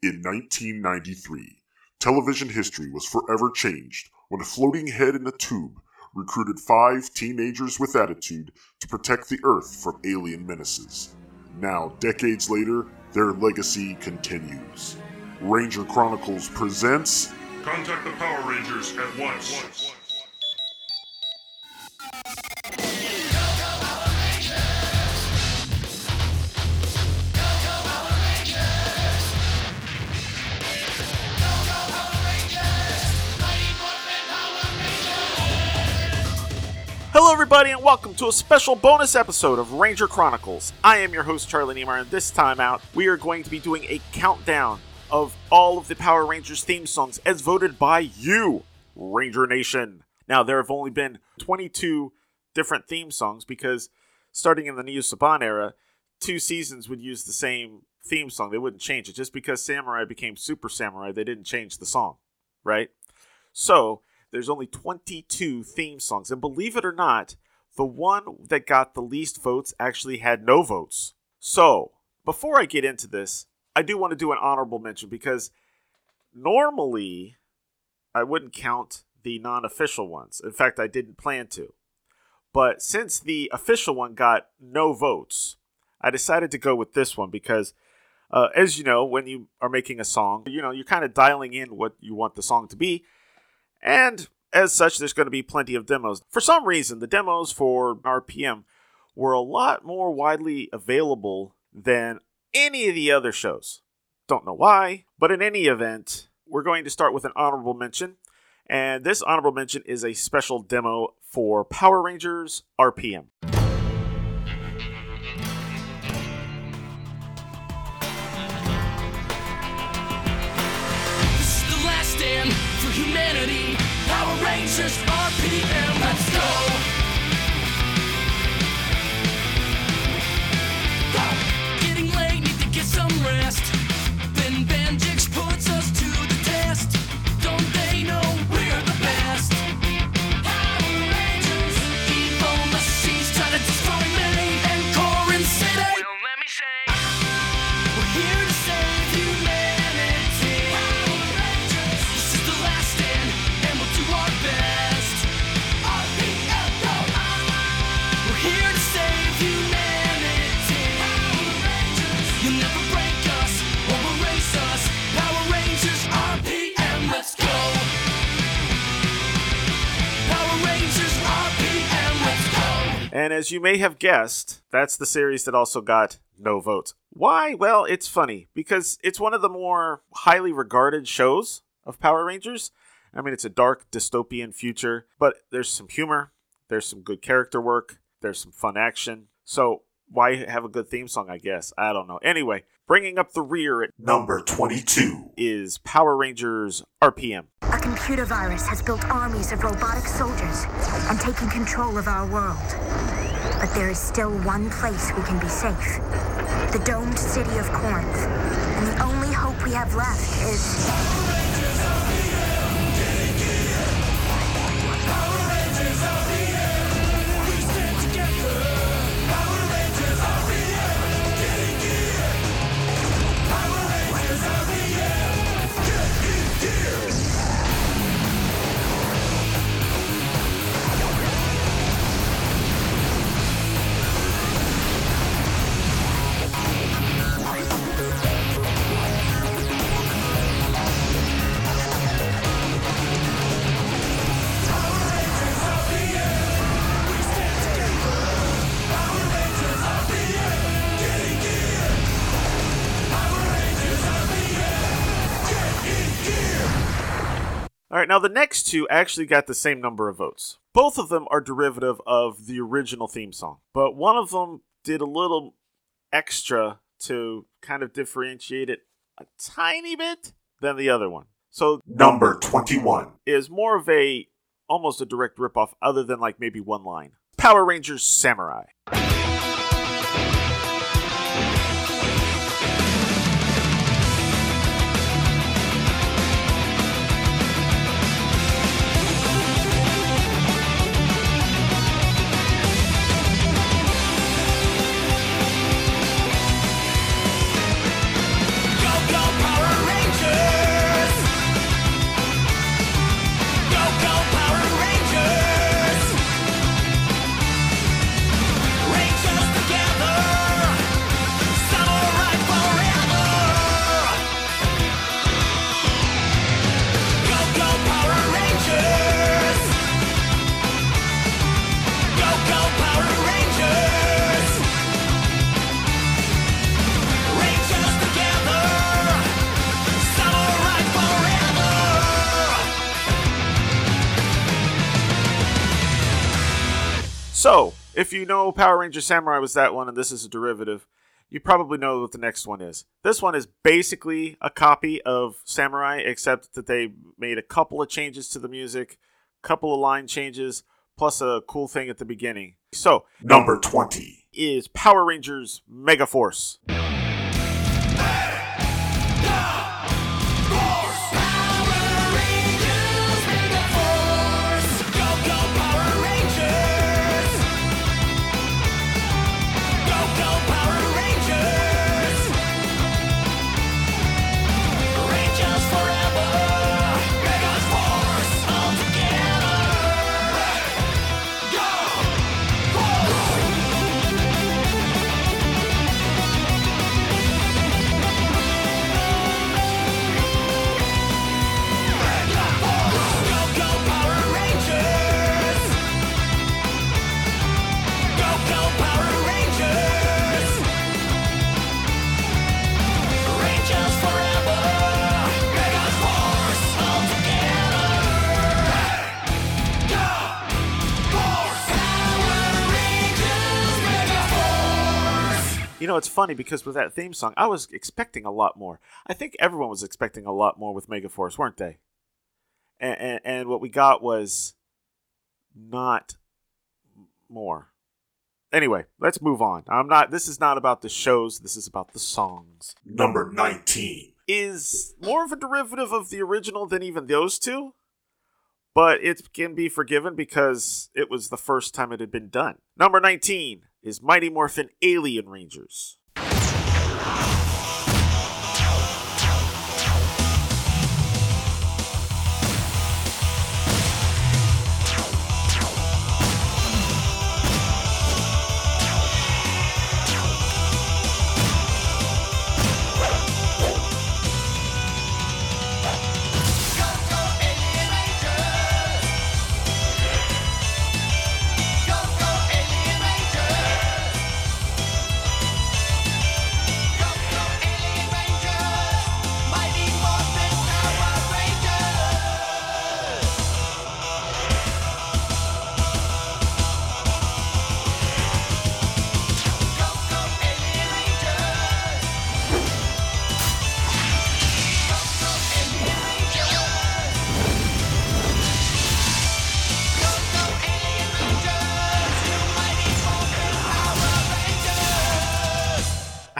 In 1993, television history was forever changed when a floating head in a tube recruited five teenagers with attitude to protect the Earth from alien menaces. Now, decades later, their legacy continues. Ranger Chronicles presents Contact the Power Rangers at once. Everybody, and welcome to a special bonus episode of Ranger Chronicles. I am your host, Charlie Niemeyer, and this time out, we are going to be doing a countdown of all of the Power Rangers theme songs as voted by you, Ranger Nation. Now, there have only been 22 different theme songs because starting in the Neo Saban era, two seasons would use the same theme song. They wouldn't change it. Just because Samurai became Super Samurai, they didn't change the song, right? So, there's only 22 theme songs. And believe it or not, the one that got the least votes actually had no votes. So, before I get into this, I do want to do an honorable mention because normally I wouldn't count the non official ones. In fact, I didn't plan to. But since the official one got no votes, I decided to go with this one because, uh, as you know, when you are making a song, you know, you're kind of dialing in what you want the song to be. And as such, there's going to be plenty of demos. For some reason, the demos for RPM were a lot more widely available than any of the other shows. Don't know why, but in any event, we're going to start with an honorable mention. And this honorable mention is a special demo for Power Rangers RPM. Power Rangers RPM, as you may have guessed, that's the series that also got no votes. Why? Well, it's funny because it's one of the more highly regarded shows of Power Rangers. I mean, it's a dark dystopian future, but there's some humor, there's some good character work, there's some fun action. So, why have a good theme song, I guess? I don't know. Anyway, bringing up the rear at number 22. is Power Rangers RPM. A computer virus has built armies of robotic soldiers and taken control of our world. But there is still one place we can be safe the domed city of Corinth. And the only hope we have left is. Right, now the next two actually got the same number of votes. Both of them are derivative of the original theme song, but one of them did a little extra to kind of differentiate it a tiny bit than the other one. So Number 21. is more of a almost a direct ripoff, other than like maybe one line. Power Rangers Samurai. So, if you know Power Ranger Samurai was that one and this is a derivative, you probably know what the next one is. This one is basically a copy of Samurai, except that they made a couple of changes to the music, couple of line changes, plus a cool thing at the beginning. So, Number 20. is Power Rangers Mega Force. You know, it's funny because with that theme song, I was expecting a lot more. I think everyone was expecting a lot more with Mega Force, weren't they? And, and, and what we got was not more. Anyway, let's move on. I'm not. This is not about the shows. This is about the songs. Number 19. Is more of a derivative of the original than even those two, but it can be forgiven because it was the first time it had been done. Number 19 is Mighty Morphin Alien Rangers.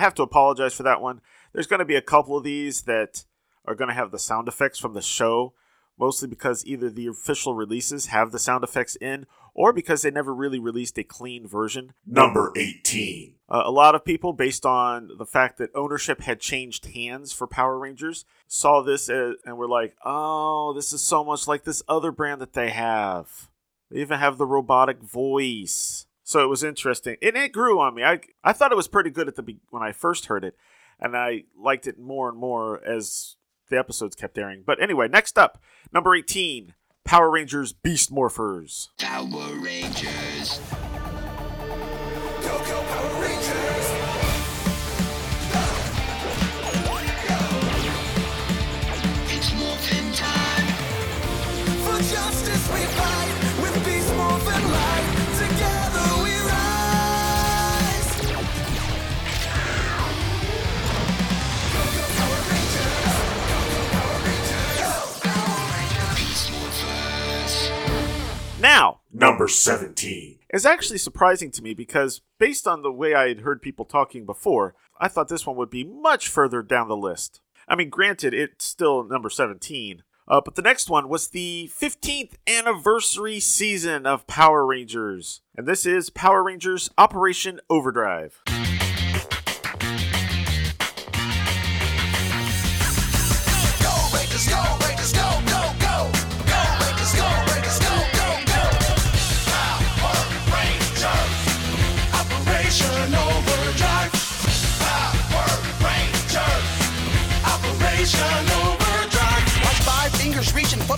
Have to apologize for that one. There's going to be a couple of these that are going to have the sound effects from the show, mostly because either the official releases have the sound effects in, or because they never really released a clean version. Number 18. Uh, a lot of people, based on the fact that ownership had changed hands for Power Rangers, saw this as, and were like, oh, this is so much like this other brand that they have. They even have the robotic voice. So it was interesting. And it grew on me. I, I thought it was pretty good at the be- when I first heard it, and I liked it more and more as the episodes kept airing. But anyway, next up, number 18, Power Rangers Beast Morphers. Power Rangers. It's Number 17. It's actually surprising to me because, based on the way I had heard people talking before, I thought this one would be much further down the list. I mean, granted, it's still number 17, uh, but the next one was the 15th anniversary season of Power Rangers, and this is Power Rangers Operation Overdrive.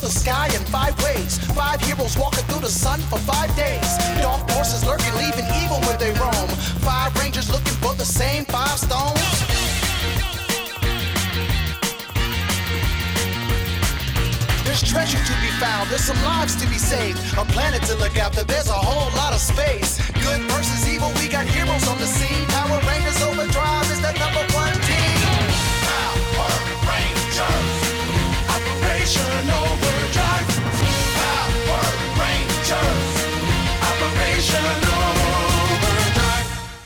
The sky in five ways. Five heroes walking through the sun for five days. Dark forces lurking, leaving evil where they roam. Five rangers looking for the same five stones. There's treasure to be found, there's some lives to be saved. A planet to look after, there's a whole lot of space. Good versus evil, we got heroes on the scene. Power Rangers Overdrive is the number one team. Power Rangers, Operation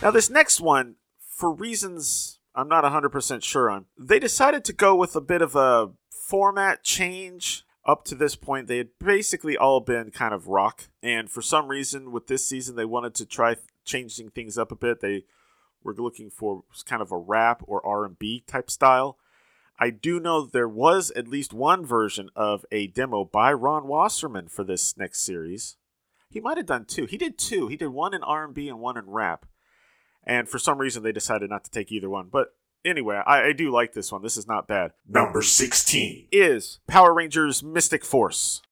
Now, this next one, for reasons I'm not 100% sure on, they decided to go with a bit of a format change. Up to this point, they had basically all been kind of rock, and for some reason, with this season, they wanted to try changing things up a bit. They were looking for kind of a rap or R&B type style. I do know there was at least one version of a demo by Ron Wasserman for this next series. He might have done two. He did two. He did one in R&B and one in rap and for some reason they decided not to take either one. But anyway, I, I do like this one. This is not bad. Number 16. Is Power Rangers Mystic Force.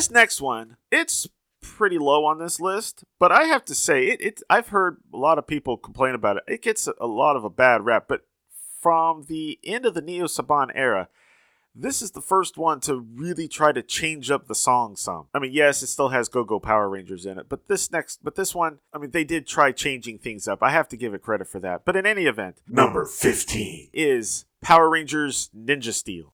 This next one, it's pretty low on this list, but I have to say it. it I've heard a lot of people complain about it. It gets a, lot of a bad rap, but from the end of the Neo Saban era. This is the first one to really try to change up the song some. I mean, yes, it still has Go Go Power Rangers in it, but this next, but this one, I mean, they did try changing things up. I have to give it credit for that. But in any event, Number 15. is Power Rangers Ninja Steel.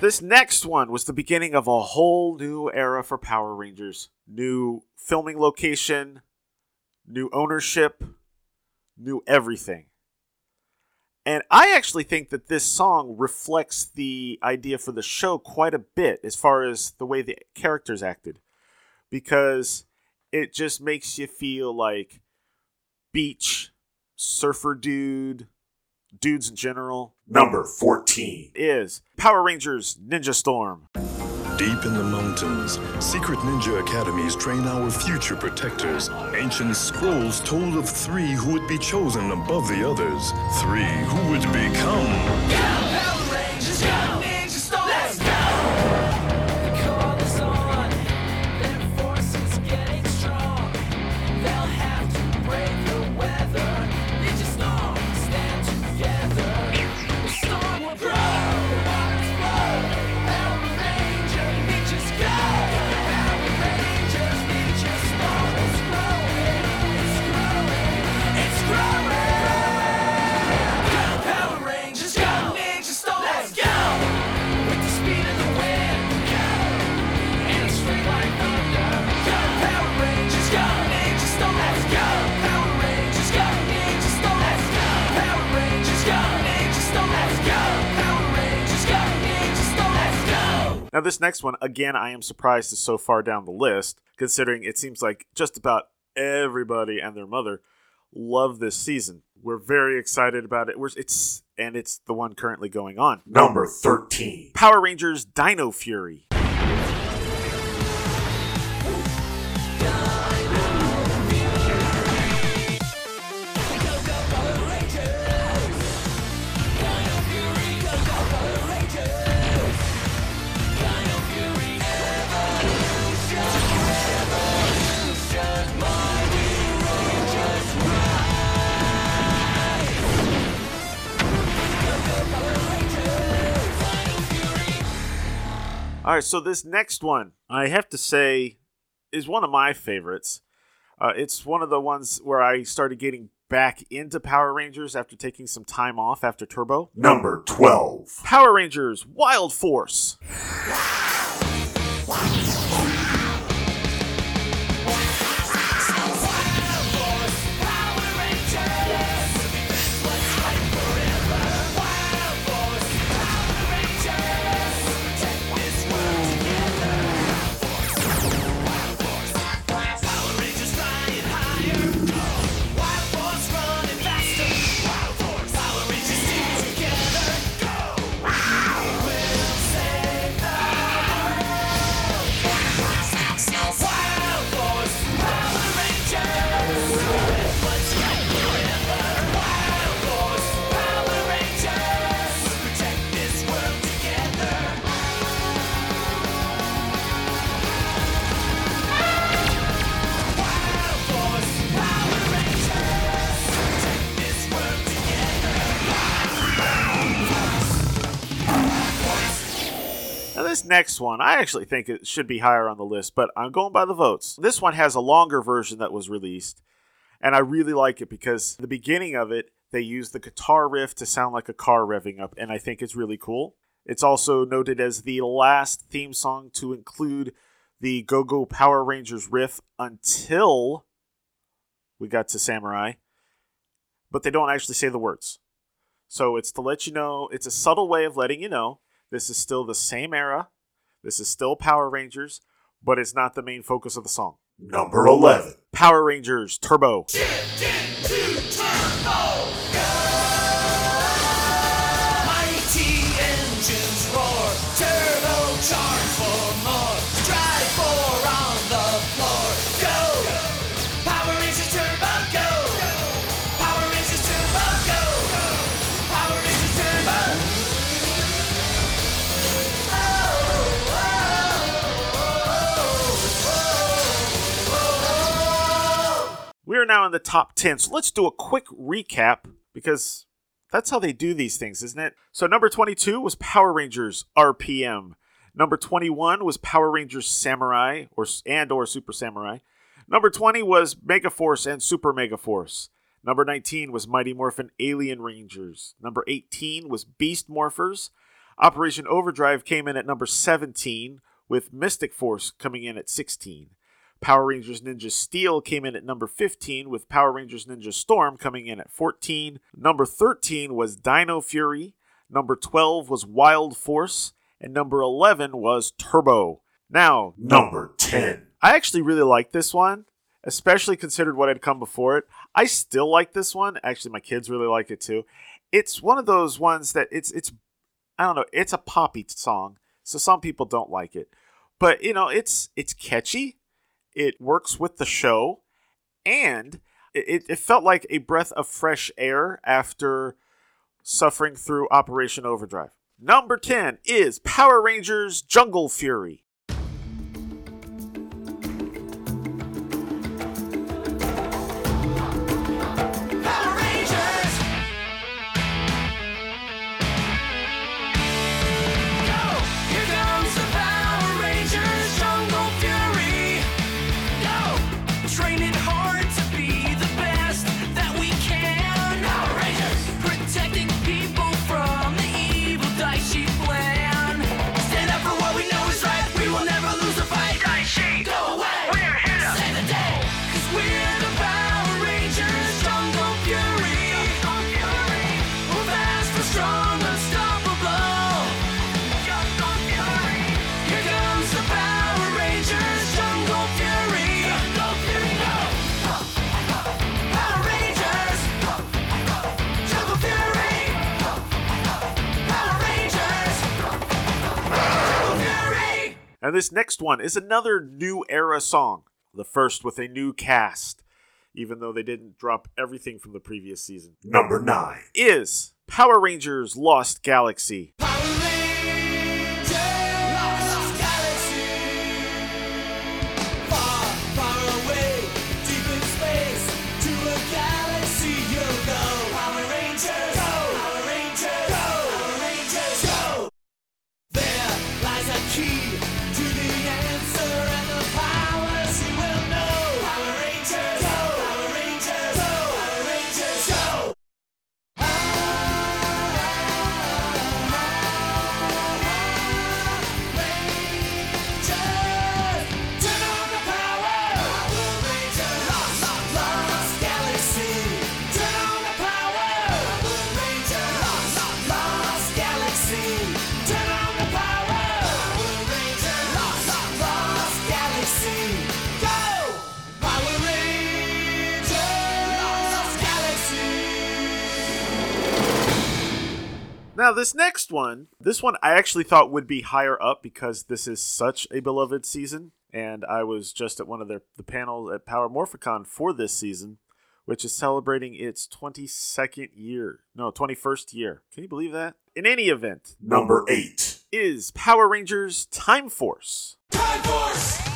This next one was the beginning of a whole new era for Power Rangers. New filming location, new ownership, new everything. And I actually think that this song reflects the idea for the show quite a bit as far as the way the characters acted. Because it just makes you feel like beach, surfer dude, dudes in general Number 14. is Power Rangers Ninja Storm. Deep in the mountains, secret ninja academies train our future protectors. Ancient scrolls told of three who would be chosen above the others. Three who would become. Power this next one, again, I am surprised is so far down the list, considering it seems like just about everybody and their mother love this season. We're very excited about it. We're, it's and it's the one currently going on. Number 13. Power Rangers Dino Fury. All right, so this next one, I have to say, is one of my favorites. Uh, it's one of the ones where I started getting back into Power Rangers after taking some time off after Turbo. Number 12. Power Rangers Wild Force. Next one, I actually think it should be higher on the list, but I'm going by the votes. This one has a longer version that was released, and I really like it because the beginning of it, they use the guitar riff to sound like a car revving up, and I think it's really cool. It's also noted as the last theme song to include the Go Go Power Rangers riff until we got to Samurai, but they don't actually say the words. So it's to let you know, it's a subtle way of letting you know this is still the same era. This is still Power Rangers, but it's not the main focus of the song. Number 11. Power Rangers Turbo. Mighty now in the top 10. So let's do a quick recap because that's how they do these things, isn't it? So number 22 was Power Rangers RPM. Number 21 was Power Rangers Samurai or and or Super Samurai. Number 20 was Megaforce and Super Megaforce. Number 19 was Mighty Morphin Alien Rangers. Number 18 was Beast Morphers. Operation Overdrive came in at number 17 with Mystic Force coming in at 16. Power Rangers Ninja Steel came in at number 15, with Power Rangers Ninja Storm coming in at 14. Number 13 was Dino Fury. Number 12 was Wild Force. And number 11 was Turbo. Now, Number 10. I actually really like this one, especially considered what had come before it. I still like this one. Actually, my kids really like it too. It's one of those ones that it's it's I don't know, it's a poppy song, so some people don't like it. But you know, it's it's catchy. It works with the show, and it, it felt like a breath of fresh air after suffering through Operation Overdrive. Number 10 is Power Rangers Jungle Fury. And this next one is another new era song, the first with a new cast, even though they didn't drop everything from the previous season. Number 9. Is Power Rangers Lost Galaxy. Now, this next one, this one I actually thought would be higher up because this is such a beloved season. And I was just at one of their, the panels at Power Morphicon for this season, which is celebrating its 22nd year. No, 21st year. Can you believe that? In any event, Number 8. is Power Rangers Time Force. Time Force!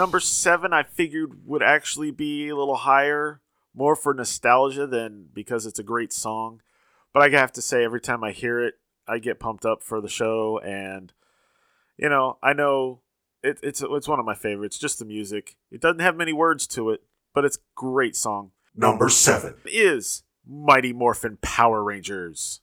Number seven, I figured would actually be a little higher, more for nostalgia than because it's a great song. But I have to say, every time I hear it, I get pumped up for the show, and you know, I know it, it's it's one of my favorites. Just the music. It doesn't have many words to it, but it's a great song. Number 7. Is Mighty Morphin Power Rangers.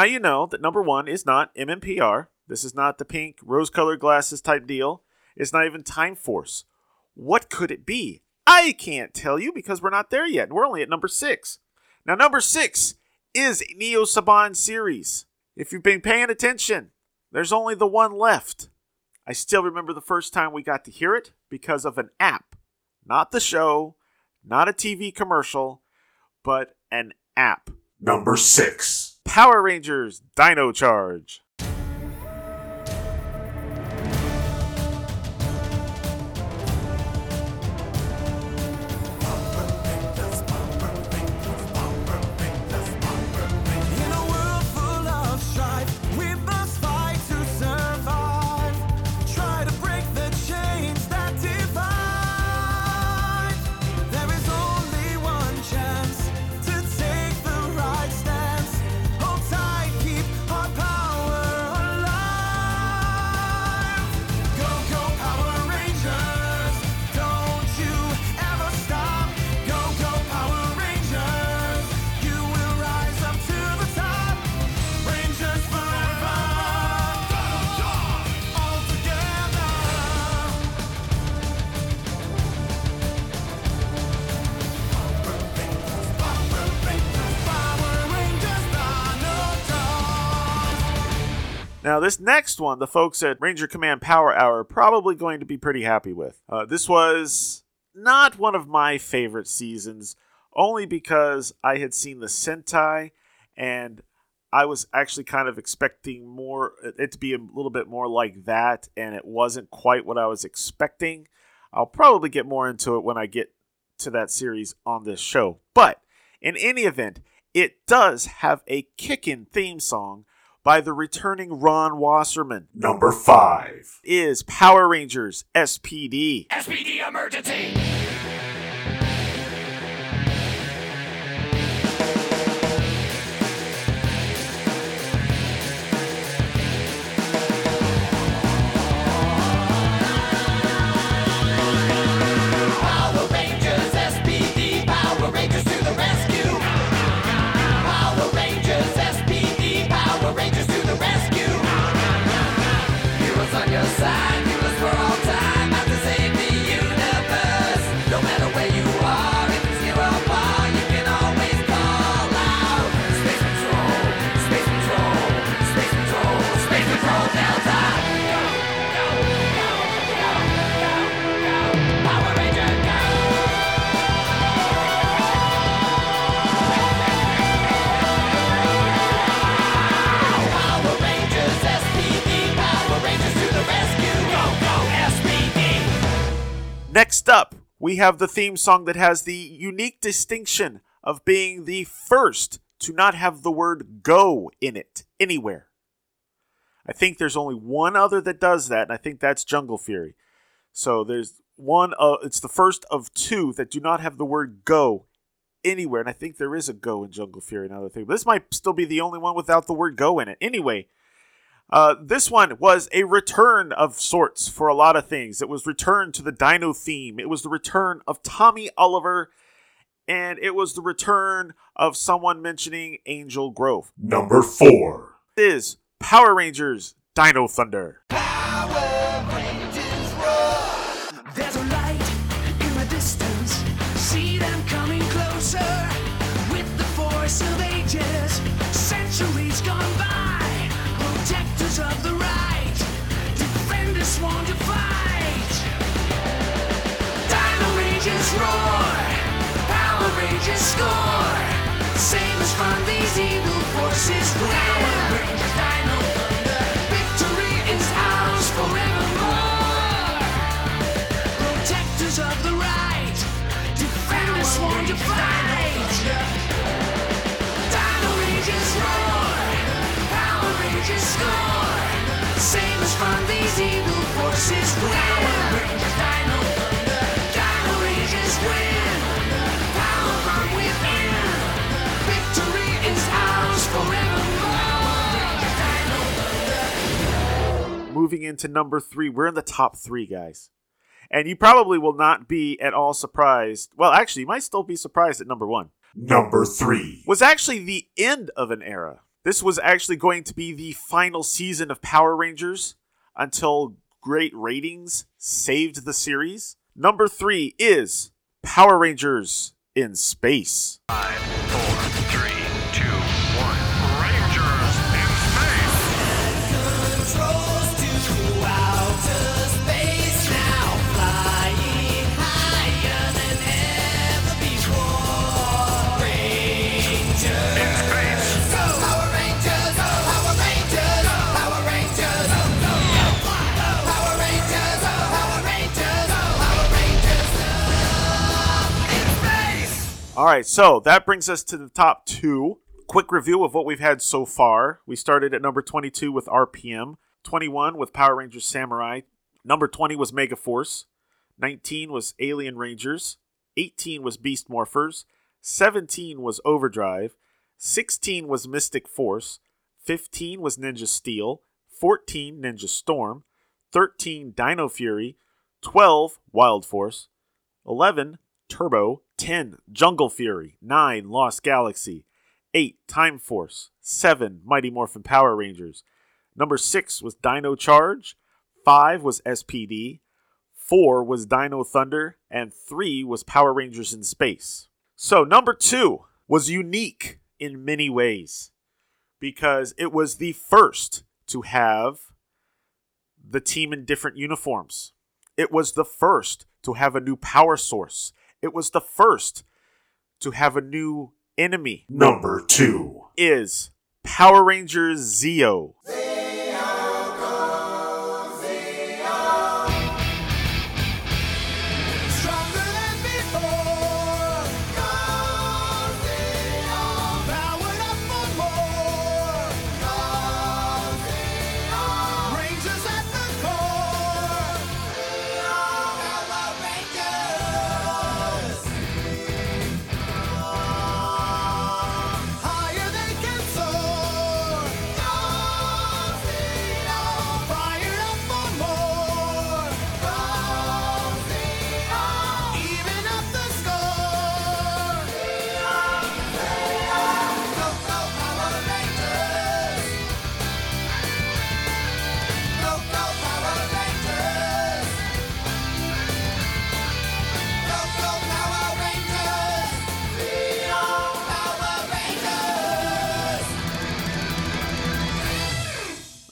Now you know that number one is not MMPR. This is not the pink rose colored glasses type deal. It's not even Time Force. What could it be? I can't tell you because we're not there yet. We're only at number six. Now, number six is Neo Saban series. If you've been paying attention, there's only the one left. I still remember the first time we got to hear it because of an app. Not the show, not a TV commercial, but an app. Number 6. Power Rangers Dino Charge. Now, this next one, the folks at Ranger Command Power Hour are probably going to be pretty happy with. Uh, this was not one of my favorite seasons, only because I had seen the Sentai and I was actually kind of expecting more it to be a little bit more like that, and it wasn't quite what I was expecting. I'll probably get more into it when I get to that series on this show. But in any event, it does have a kickin' theme song by the returning Ron Wasserman. Number 5. Is Power Rangers SPD. SPD emergency! We have the theme song that has the unique distinction of being the first to not have the word go in it anywhere. I think there's only one other that does that, and I think that's Jungle Fury. So there's one, uh, it's the first of two that do not have the word go anywhere, and I think there is a go in Jungle Fury, another thing. But this might still be the only one without the word go in it. Anyway, uh, this one was a return of sorts for a lot of things. It was return to the Dino theme. It was the return of Tommy Oliver, and it was the return of someone mentioning Angel Grove. Number 4. This is Power Rangers Dino Thunder. Sworn to fight. Dino roar. Power score. From these evil forces. Power Dino Thunder. Victory is ours forevermore protectors of the right, defenders sworn to fight. Dino roar, Power score, from these evil forces. Power Rangers, Dino Thunder, Dino Rangers win, power from within. Victory is ours forevermore. Moving into number three, we're in the top three, guys. And you probably will not be at all surprised. Well, actually, you might still be surprised at number one. Number 3. was actually the end of an era. This was actually going to be the final season of Power Rangers until great ratings saved the series. Number three is Power Rangers in Space. Five, right, so that brings us to the top two. Quick review of what we've had so far. We started at number 22 with RPM, 21 with Power Rangers Samurai, number 20 was Mega Force, 19 was Alien Rangers, 18 was Beast Morphers, 17 was Overdrive, 16 was Mystic Force, 15 was Ninja Steel, 14 Ninja Storm, 13 Dino Fury, 12 Wild Force, 11 Turbo, 10 Jungle Fury, 9 Lost Galaxy, 8 Time Force, 7 Mighty Morphin Power Rangers. Number 6 was Dino Charge, 5 was SPD, 4 was Dino Thunder, and 3 was Power Rangers in Space. So, number 2 was unique in many ways because it was the first to have the team in different uniforms. It was the first to have a new power source. It was the first to have a new enemy. Number 2. Is Power Rangers Zeo.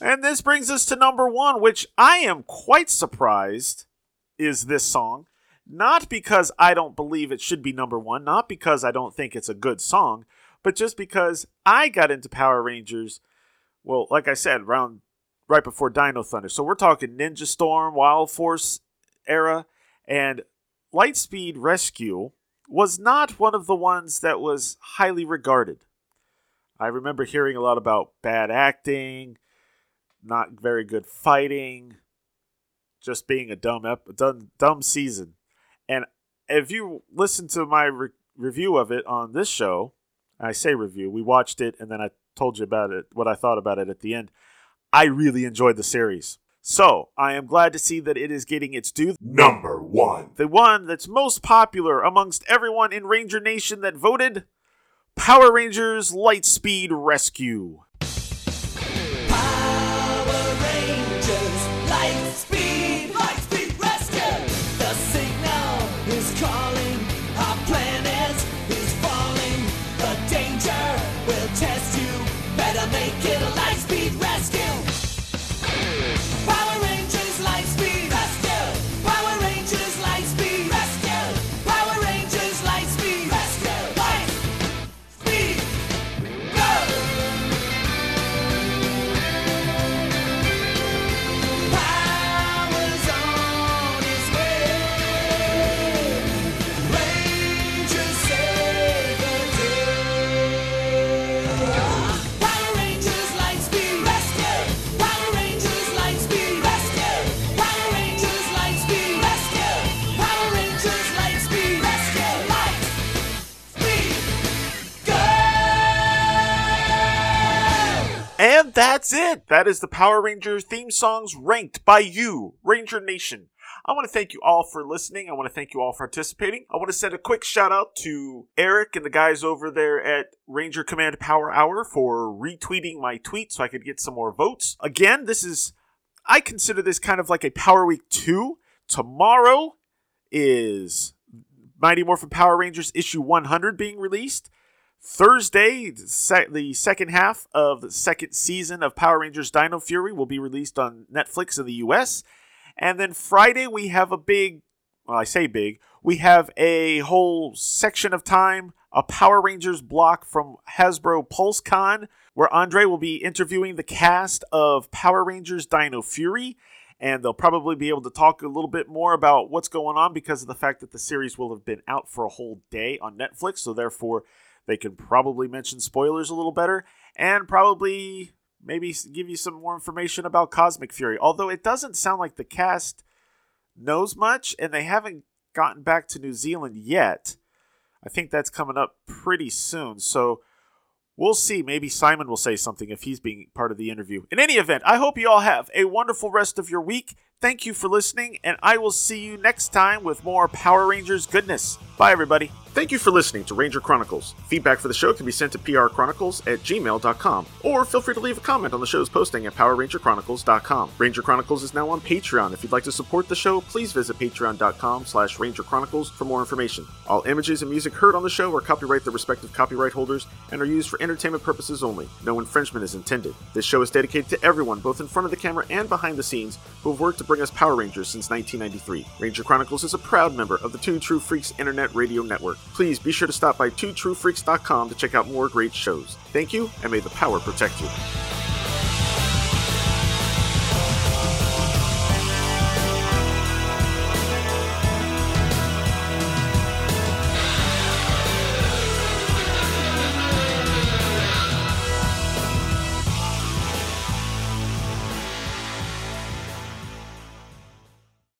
And this brings us to number one, which I am quite surprised is this song. Not because I don't believe it should be number one, not because I don't think it's a good song, but just because I got into Power Rangers, well, like I said, around right before Dino Thunder. So we're talking Ninja Storm, Wild Force era, and Lightspeed Rescue was not one of the ones that was highly regarded. I remember hearing a lot about bad acting, not very good fighting, just being a dumb ep- dumb, dumb season. And if you listen to my re- review of it on this show, I say review, we watched it and then I told you about it, what I thought about it at the end. I really enjoyed the series. So, I am glad to see that it is getting its due. Number 1. The one that's most popular amongst everyone in Ranger Nation that voted Power Rangers Lightspeed Rescue. That's it. That is the Power Rangers theme songs ranked by you, Ranger Nation. I want to thank you all for listening. I want to thank you all for participating. I want to send a quick shout out to Eric and the guys over there at Ranger Command Power Hour for retweeting my tweet so I could get some more votes. Again, this is, I consider this kind of like a Power Week 2. Tomorrow is Mighty Morphin Power Rangers issue 100 being released. Thursday, the second half of the second season of Power Rangers Dino Fury will be released on Netflix in the US. And then Friday, we have a big, well, I say big, we have a whole section of time, a Power Rangers block from Hasbro PulseCon, where Andre will be interviewing the cast of Power Rangers Dino Fury. And they'll probably be able to talk a little bit more about what's going on because of the fact that the series will have been out for a whole day on Netflix. So, therefore, they can probably mention spoilers a little better and probably maybe give you some more information about Cosmic Fury. Although it doesn't sound like the cast knows much and they haven't gotten back to New Zealand yet. I think that's coming up pretty soon. So we'll see. Maybe Simon will say something if he's being part of the interview. In any event, I hope you all have a wonderful rest of your week. Thank you for listening, and I will see you next time with more Power Rangers goodness. Bye, everybody. Thank you for listening to Ranger Chronicles. Feedback for the show can be sent to prchronicles at gmail.com, or feel free to leave a comment on the show's posting at powerrangerchronicles.com. Ranger Chronicles is now on Patreon. If you'd like to support the show, please visit patreon.com slash rangerchronicles for more information. All images and music heard on the show are copyright their respective copyright holders and are used for entertainment purposes only. No infringement is intended. This show is dedicated to everyone, both in front of the camera and behind the scenes, who have worked to bring us Power Rangers since 1993. Ranger Chronicles is a proud member of the Two True Freaks Internet Radio Network. Please be sure to stop by twotruefreaks.com to check out more great shows. Thank you, and may the power protect you.